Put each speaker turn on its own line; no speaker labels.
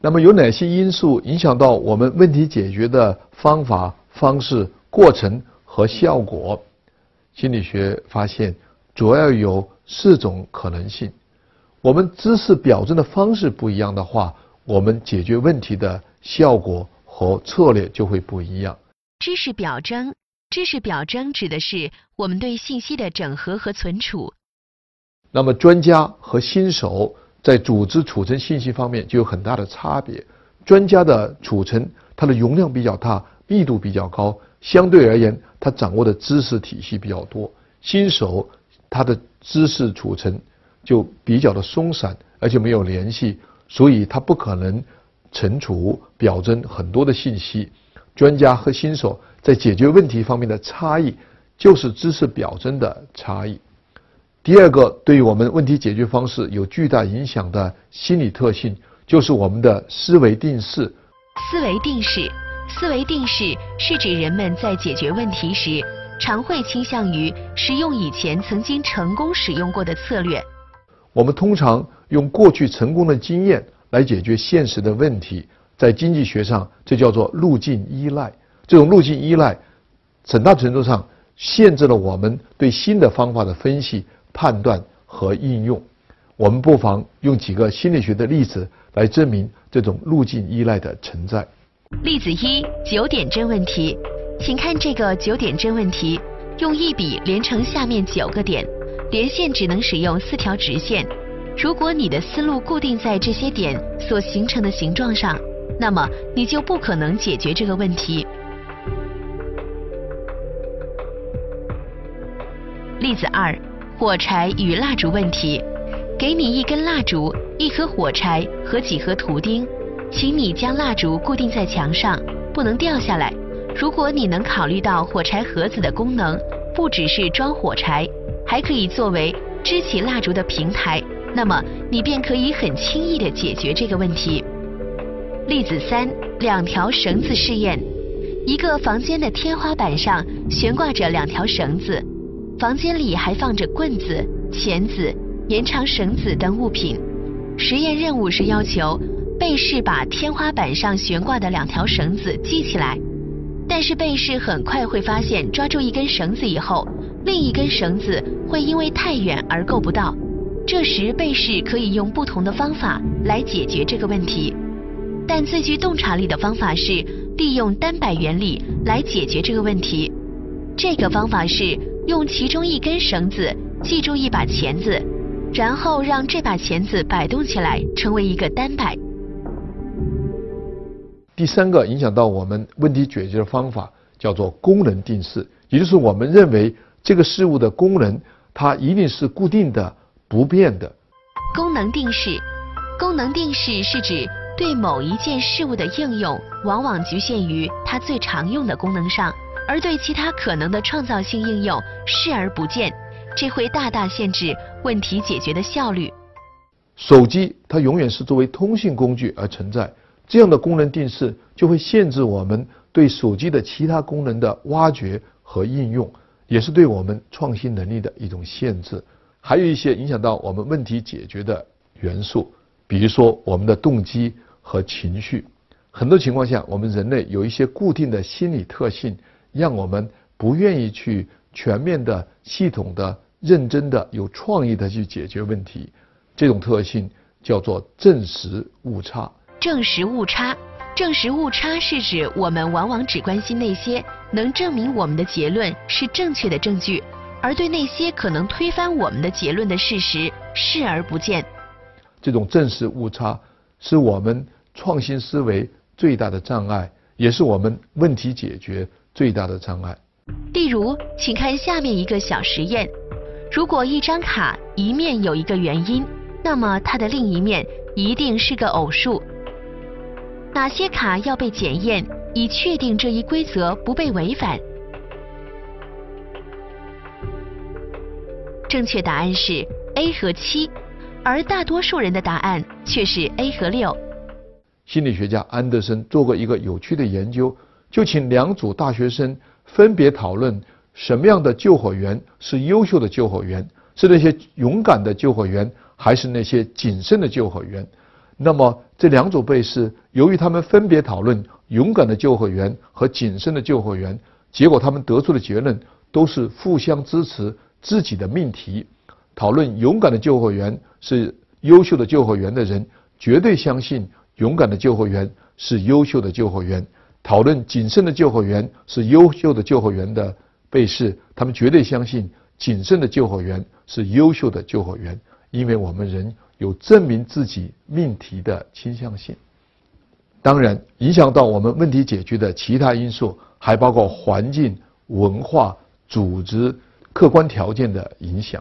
那么有哪些因素影响到我们问题解决的方法、方式、过程和效果？心理学发现，主要有四种可能性。我们知识表征的方式不一样的话，我们解决问题的效果和策略就会不一样。
知识表征，知识表征指的是我们对信息的整合和存储。
那么，专家和新手在组织储存信息方面就有很大的差别。专家的储存，它的容量比较大，密度比较高，相对而言，他掌握的知识体系比较多。新手他的知识储存就比较的松散，而且没有联系，所以他不可能存储表征很多的信息。专家和新手在解决问题方面的差异，就是知识表征的差异。第二个，对于我们问题解决方式有巨大影响的心理特性，就是我们的思维定式。
思维定式，思维定式是指人们在解决问题时，常会倾向于使用以前曾经成功使用过的策略。
我们通常用过去成功的经验来解决现实的问题。在经济学上，这叫做路径依赖。这种路径依赖，很大程度上限制了我们对新的方法的分析、判断和应用。我们不妨用几个心理学的例子来证明这种路径依赖的存在。
例子一：九点针问题。请看这个九点针问题，用一笔连成下面九个点，连线只能使用四条直线。如果你的思路固定在这些点所形成的形状上。那么你就不可能解决这个问题。例子二：火柴与蜡烛问题。给你一根蜡烛、一盒火柴和几盒图钉，请你将蜡烛固定在墙上，不能掉下来。如果你能考虑到火柴盒子的功能不只是装火柴，还可以作为支起蜡烛的平台，那么你便可以很轻易地解决这个问题。例子三：两条绳子试验。一个房间的天花板上悬挂着两条绳子，房间里还放着棍子、钳子、延长绳子等物品。实验任务是要求被试把天花板上悬挂的两条绳子系起来，但是被试很快会发现，抓住一根绳子以后，另一根绳子会因为太远而够不到。这时，被试可以用不同的方法来解决这个问题。但最具洞察力的方法是利用单摆原理来解决这个问题。这个方法是用其中一根绳子系住一把钳子，然后让这把钳子摆动起来，成为一个单摆。
第三个影响到我们问题解决的方法叫做功能定式，也就是我们认为这个事物的功能它一定是固定的、不变的。
功能定式，功能定式是指。对某一件事物的应用，往往局限于它最常用的功能上，而对其他可能的创造性应用视而不见，这会大大限制问题解决的效率。
手机它永远是作为通信工具而存在，这样的功能定式就会限制我们对手机的其他功能的挖掘和应用，也是对我们创新能力的一种限制。还有一些影响到我们问题解决的元素，比如说我们的动机。和情绪，很多情况下，我们人类有一些固定的心理特性，让我们不愿意去全面的、系统的、认真的、有创意的去解决问题。这种特性叫做证实误差。
证实误差，证实误差是指我们往往只关心那些能证明我们的结论是正确的证据，而对那些可能推翻我们的结论的事实视而不见。
这种证实误差是我们。创新思维最大的障碍，也是我们问题解决最大的障碍。
例如，请看下面一个小实验：如果一张卡一面有一个原因，那么它的另一面一定是个偶数。哪些卡要被检验，以确定这一规则不被违反？正确答案是 A 和七，而大多数人的答案却是 A 和六。
心理学家安德森做过一个有趣的研究，就请两组大学生分别讨论什么样的救火员是优秀的救火员，是那些勇敢的救火员，还是那些谨慎的救火员。那么这两组被试，由于他们分别讨论勇敢的救火员和谨慎的救火员，结果他们得出的结论都是互相支持自己的命题。讨论勇敢的救火员是优秀的救火员的人，绝对相信勇敢的救火员是优秀的救火员；讨论谨慎的救火员是优秀的救火员的被试，他们绝对相信谨慎的救火员是优秀的救火员，因为我们人。有证明自己命题的倾向性。当然，影响到我们问题解决的其他因素，还包括环境、文化、组织、客观条件的影响。